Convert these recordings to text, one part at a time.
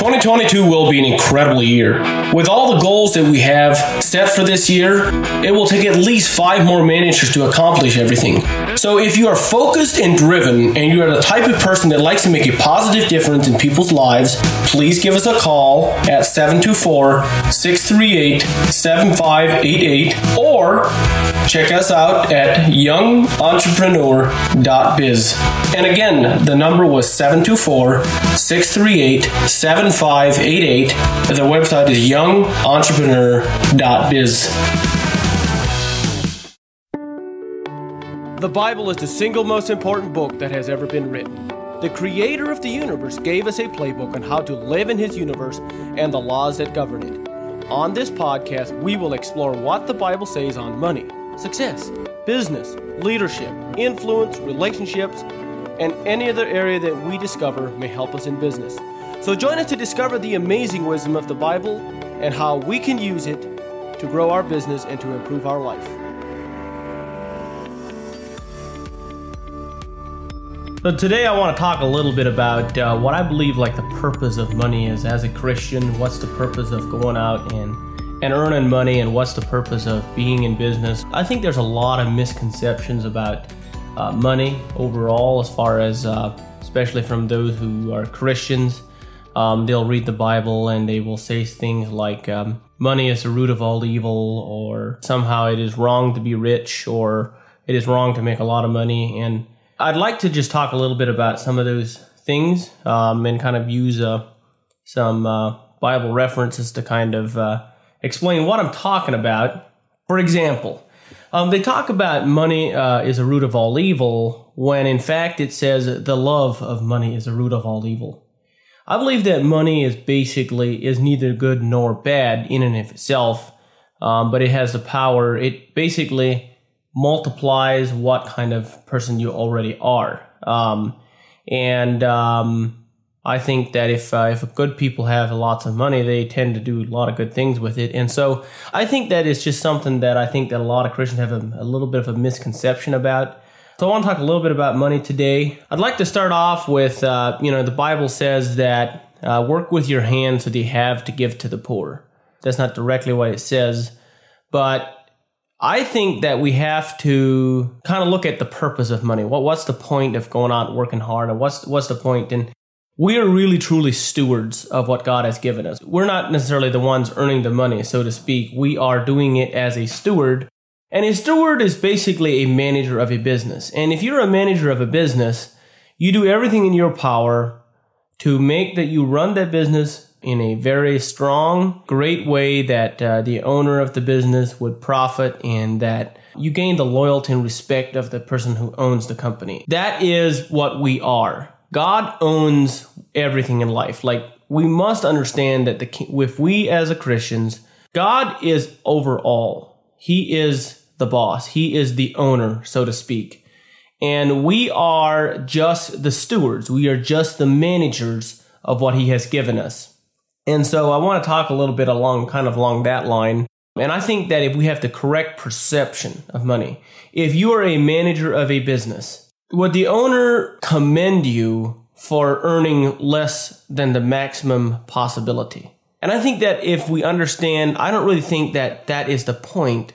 2022 will be an incredible year. With all the goals that we have set for this year, it will take at least five more managers to accomplish everything. So if you are focused and driven and you are the type of person that likes to make a positive difference in people's lives, please give us a call at 724 638 7588 or check us out at youngentrepreneur.biz. And again, the number was 724 638 7588. The website is youngentrepreneur.biz. The Bible is the single most important book that has ever been written. The creator of the universe gave us a playbook on how to live in his universe and the laws that govern it. On this podcast, we will explore what the Bible says on money, success, business, leadership, influence, relationships, and any other area that we discover may help us in business. So join us to discover the amazing wisdom of the Bible and how we can use it to grow our business and to improve our life. So today I want to talk a little bit about uh, what I believe like the purpose of money is as a Christian. What's the purpose of going out and and earning money, and what's the purpose of being in business? I think there's a lot of misconceptions about uh, money overall, as far as uh, especially from those who are Christians. Um, they'll read the Bible and they will say things like um, money is the root of all evil, or somehow it is wrong to be rich, or it is wrong to make a lot of money, and I'd like to just talk a little bit about some of those things um, and kind of use uh, some uh, Bible references to kind of uh, explain what I'm talking about. For example, um, they talk about money uh, is a root of all evil when in fact it says the love of money is a root of all evil. I believe that money is basically is neither good nor bad in and of itself, um, but it has the power. It basically multiplies what kind of person you already are. Um, and um, I think that if uh, if good people have lots of money, they tend to do a lot of good things with it. And so I think that is just something that I think that a lot of Christians have a, a little bit of a misconception about. So I want to talk a little bit about money today. I'd like to start off with, uh, you know, the Bible says that uh, work with your hands so that you have to give to the poor. That's not directly what it says, but I think that we have to kind of look at the purpose of money. What what's the point of going out working hard, and what's what's the point? And we are really truly stewards of what God has given us. We're not necessarily the ones earning the money, so to speak. We are doing it as a steward. And a steward is basically a manager of a business. And if you're a manager of a business, you do everything in your power to make that you run that business in a very strong, great way that uh, the owner of the business would profit and that you gain the loyalty and respect of the person who owns the company. That is what we are. God owns everything in life. Like we must understand that the if we as a Christians, God is over all. He is the boss. He is the owner, so to speak. And we are just the stewards. We are just the managers of what he has given us. And so I want to talk a little bit along kind of along that line. And I think that if we have the correct perception of money, if you are a manager of a business, would the owner commend you for earning less than the maximum possibility? And I think that if we understand, I don't really think that that is the point.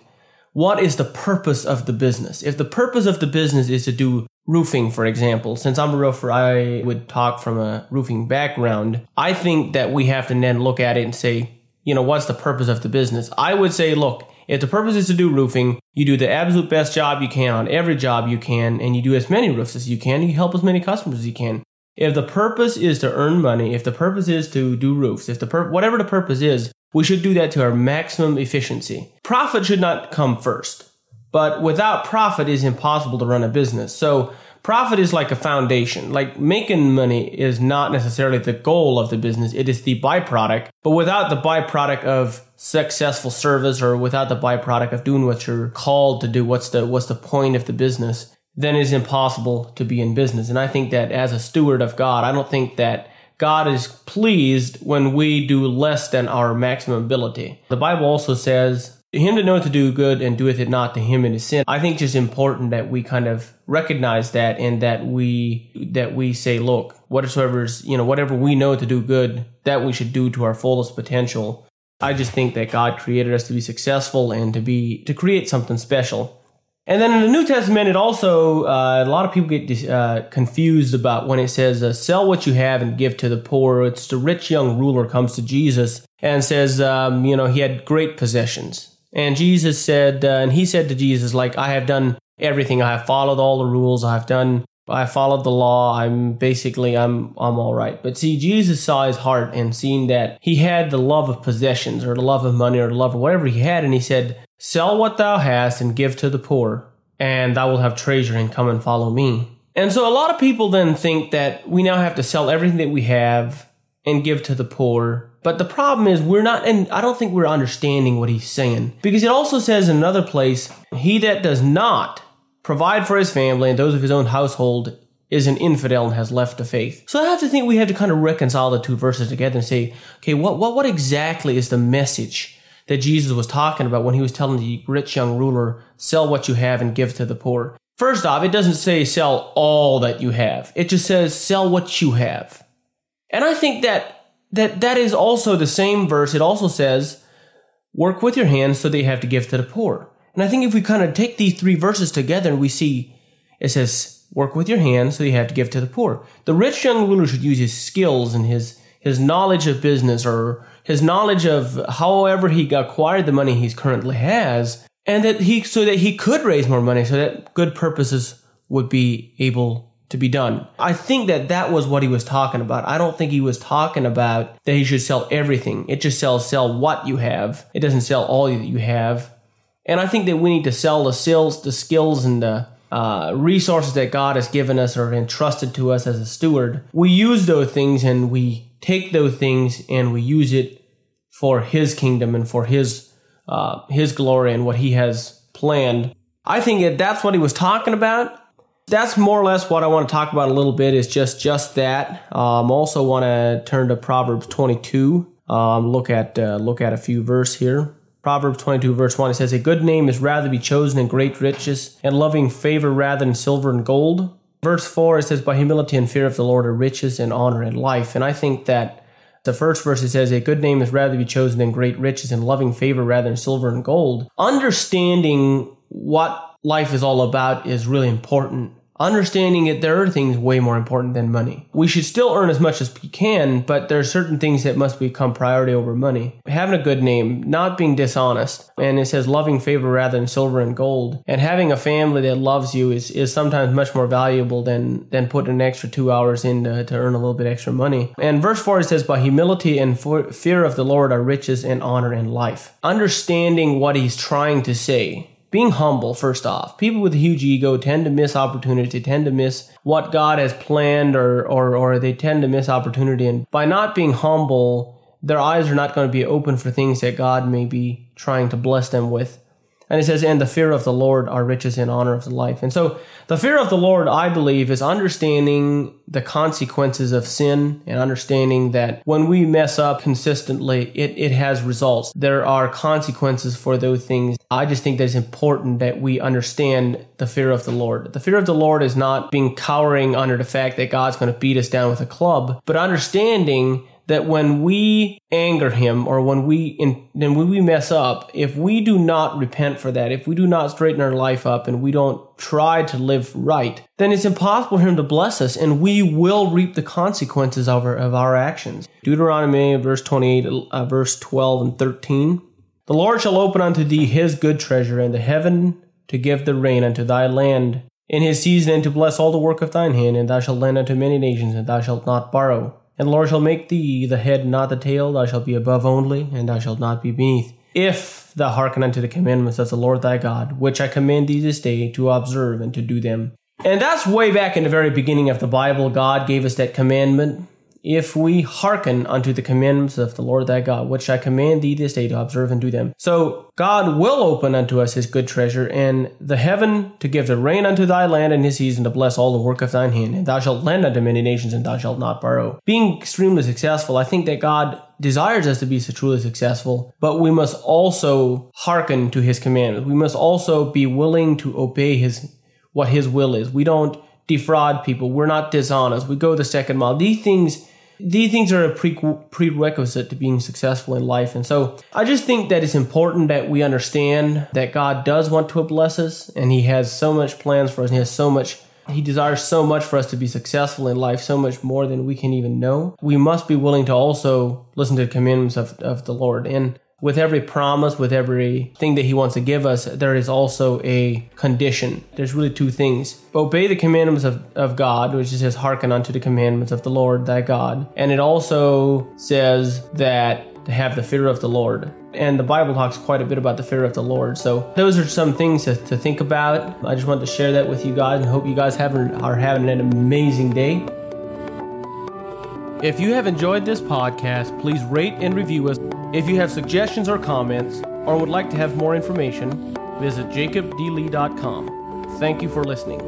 What is the purpose of the business? If the purpose of the business is to do roofing, for example, since I'm a roofer, I would talk from a roofing background. I think that we have to then look at it and say, you know, what's the purpose of the business? I would say, look, if the purpose is to do roofing, you do the absolute best job you can on every job you can, and you do as many roofs as you can, you help as many customers as you can. If the purpose is to earn money, if the purpose is to do roofs, if the pur- whatever the purpose is, we should do that to our maximum efficiency. Profit should not come first. But without profit, it's impossible to run a business. So profit is like a foundation. Like making money is not necessarily the goal of the business. It is the byproduct. But without the byproduct of successful service or without the byproduct of doing what you're called to do, what's the, what's the point of the business? Then it's impossible to be in business. And I think that as a steward of God, I don't think that God is pleased when we do less than our maximum ability. The Bible also says him to know to do good and doeth it not to him in his sin. I think it's just important that we kind of recognize that and that we that we say, look, whatsoever is, you know, whatever we know to do good, that we should do to our fullest potential. I just think that God created us to be successful and to be to create something special. And then in the New Testament, it also uh, a lot of people get uh, confused about when it says, uh, "Sell what you have and give to the poor." It's the rich young ruler comes to Jesus and says, um, you know, he had great possessions, and Jesus said, uh, and he said to Jesus, like, "I have done everything. I have followed all the rules. I have done. I followed the law. I'm basically I'm I'm all right." But see, Jesus saw his heart and seeing that he had the love of possessions or the love of money or the love of whatever he had, and he said Sell what thou hast and give to the poor, and thou wilt have treasure and come and follow me. And so a lot of people then think that we now have to sell everything that we have and give to the poor. But the problem is we're not, and I don't think we're understanding what he's saying. Because it also says in another place, he that does not provide for his family and those of his own household is an infidel and has left the faith. So I have to think we have to kind of reconcile the two verses together and say, okay, what, what, what exactly is the message that Jesus was talking about when he was telling the rich young ruler, sell what you have and give to the poor. First off, it doesn't say sell all that you have. It just says sell what you have. And I think that that that is also the same verse. It also says work with your hands so that you have to give to the poor. And I think if we kind of take these three verses together and we see it says work with your hands so you have to give to the poor. The rich young ruler should use his skills and his his knowledge of business or his knowledge of however he acquired the money he currently has, and that he so that he could raise more money so that good purposes would be able to be done. I think that that was what he was talking about. I don't think he was talking about that he should sell everything. It just sells sell what you have. It doesn't sell all that you have. And I think that we need to sell the skills, the skills and the uh, resources that God has given us or entrusted to us as a steward. We use those things and we take those things and we use it for His kingdom and for His uh, His glory and what He has planned. I think that that's what He was talking about. That's more or less what I want to talk about a little bit. Is just just that. Um, also want to turn to Proverbs 22. Um, look at uh, look at a few verse here. Proverbs 22 verse 1 it says a good name is rather to be chosen in great riches and loving favor rather than silver and gold Verse 4, it says, By humility and fear of the Lord are riches and honor and life. And I think that the first verse it says, A good name is rather to be chosen than great riches and loving favor rather than silver and gold. Understanding what life is all about is really important understanding that there are things way more important than money. We should still earn as much as we can but there are certain things that must become priority over money. Having a good name not being dishonest and it says loving favor rather than silver and gold and having a family that loves you is, is sometimes much more valuable than than putting an extra two hours in to, to earn a little bit extra money. And verse 4 it says by humility and fear of the lord are riches and honor and life. Understanding what he's trying to say being humble first off. People with a huge ego tend to miss opportunity. They tend to miss what god has planned or or or they tend to miss opportunity. And by not being humble their eyes are not going to be open for things that god may be trying to bless them with and it says, and the fear of the Lord are riches and honor of the life. And so the fear of the Lord, I believe, is understanding the consequences of sin and understanding that when we mess up consistently, it, it has results. There are consequences for those things. I just think that it's important that we understand the fear of the Lord. The fear of the Lord is not being cowering under the fact that God's going to beat us down with a club, but understanding that when we anger him or when we in, then when we mess up, if we do not repent for that, if we do not straighten our life up and we don't try to live right, then it's impossible for him to bless us and we will reap the consequences of our, of our actions. Deuteronomy verse 28, uh, verse 12 and 13. The Lord shall open unto thee his good treasure and the heaven to give the rain unto thy land in his season and to bless all the work of thine hand, and thou shalt lend unto many nations, and thou shalt not borrow. And the Lord shall make thee the head, not the tail. Thou shalt be above only, and thou shalt not be beneath. If thou hearken unto the commandments of the Lord thy God, which I command thee this day to observe and to do them. And that's way back in the very beginning of the Bible. God gave us that commandment if we hearken unto the commandments of the Lord thy God, which I command thee this day to observe and do them. So God will open unto us his good treasure, and the heaven to give the rain unto thy land in his season to bless all the work of thine hand, and thou shalt lend unto many nations, and thou shalt not borrow. Being extremely successful, I think that God desires us to be so truly successful, but we must also hearken to his commandments. We must also be willing to obey his what his will is. We don't defraud people. We're not dishonest. We go the second mile. These things these things are a pre- prerequisite to being successful in life. And so I just think that it's important that we understand that God does want to bless us and He has so much plans for us. And he has so much, He desires so much for us to be successful in life, so much more than we can even know. We must be willing to also listen to the commandments of, of the Lord. And with every promise, with every thing that he wants to give us, there is also a condition. There's really two things. Obey the commandments of, of God, which is says, hearken unto the commandments of the Lord thy God. And it also says that to have the fear of the Lord. And the Bible talks quite a bit about the fear of the Lord. So those are some things to, to think about. I just wanted to share that with you guys and hope you guys have, are having an amazing day. If you have enjoyed this podcast, please rate and review us. If you have suggestions or comments, or would like to have more information, visit jacobdlee.com. Thank you for listening.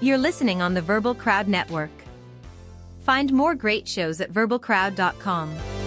You're listening on the Verbal Crowd Network. Find more great shows at verbalcrowd.com.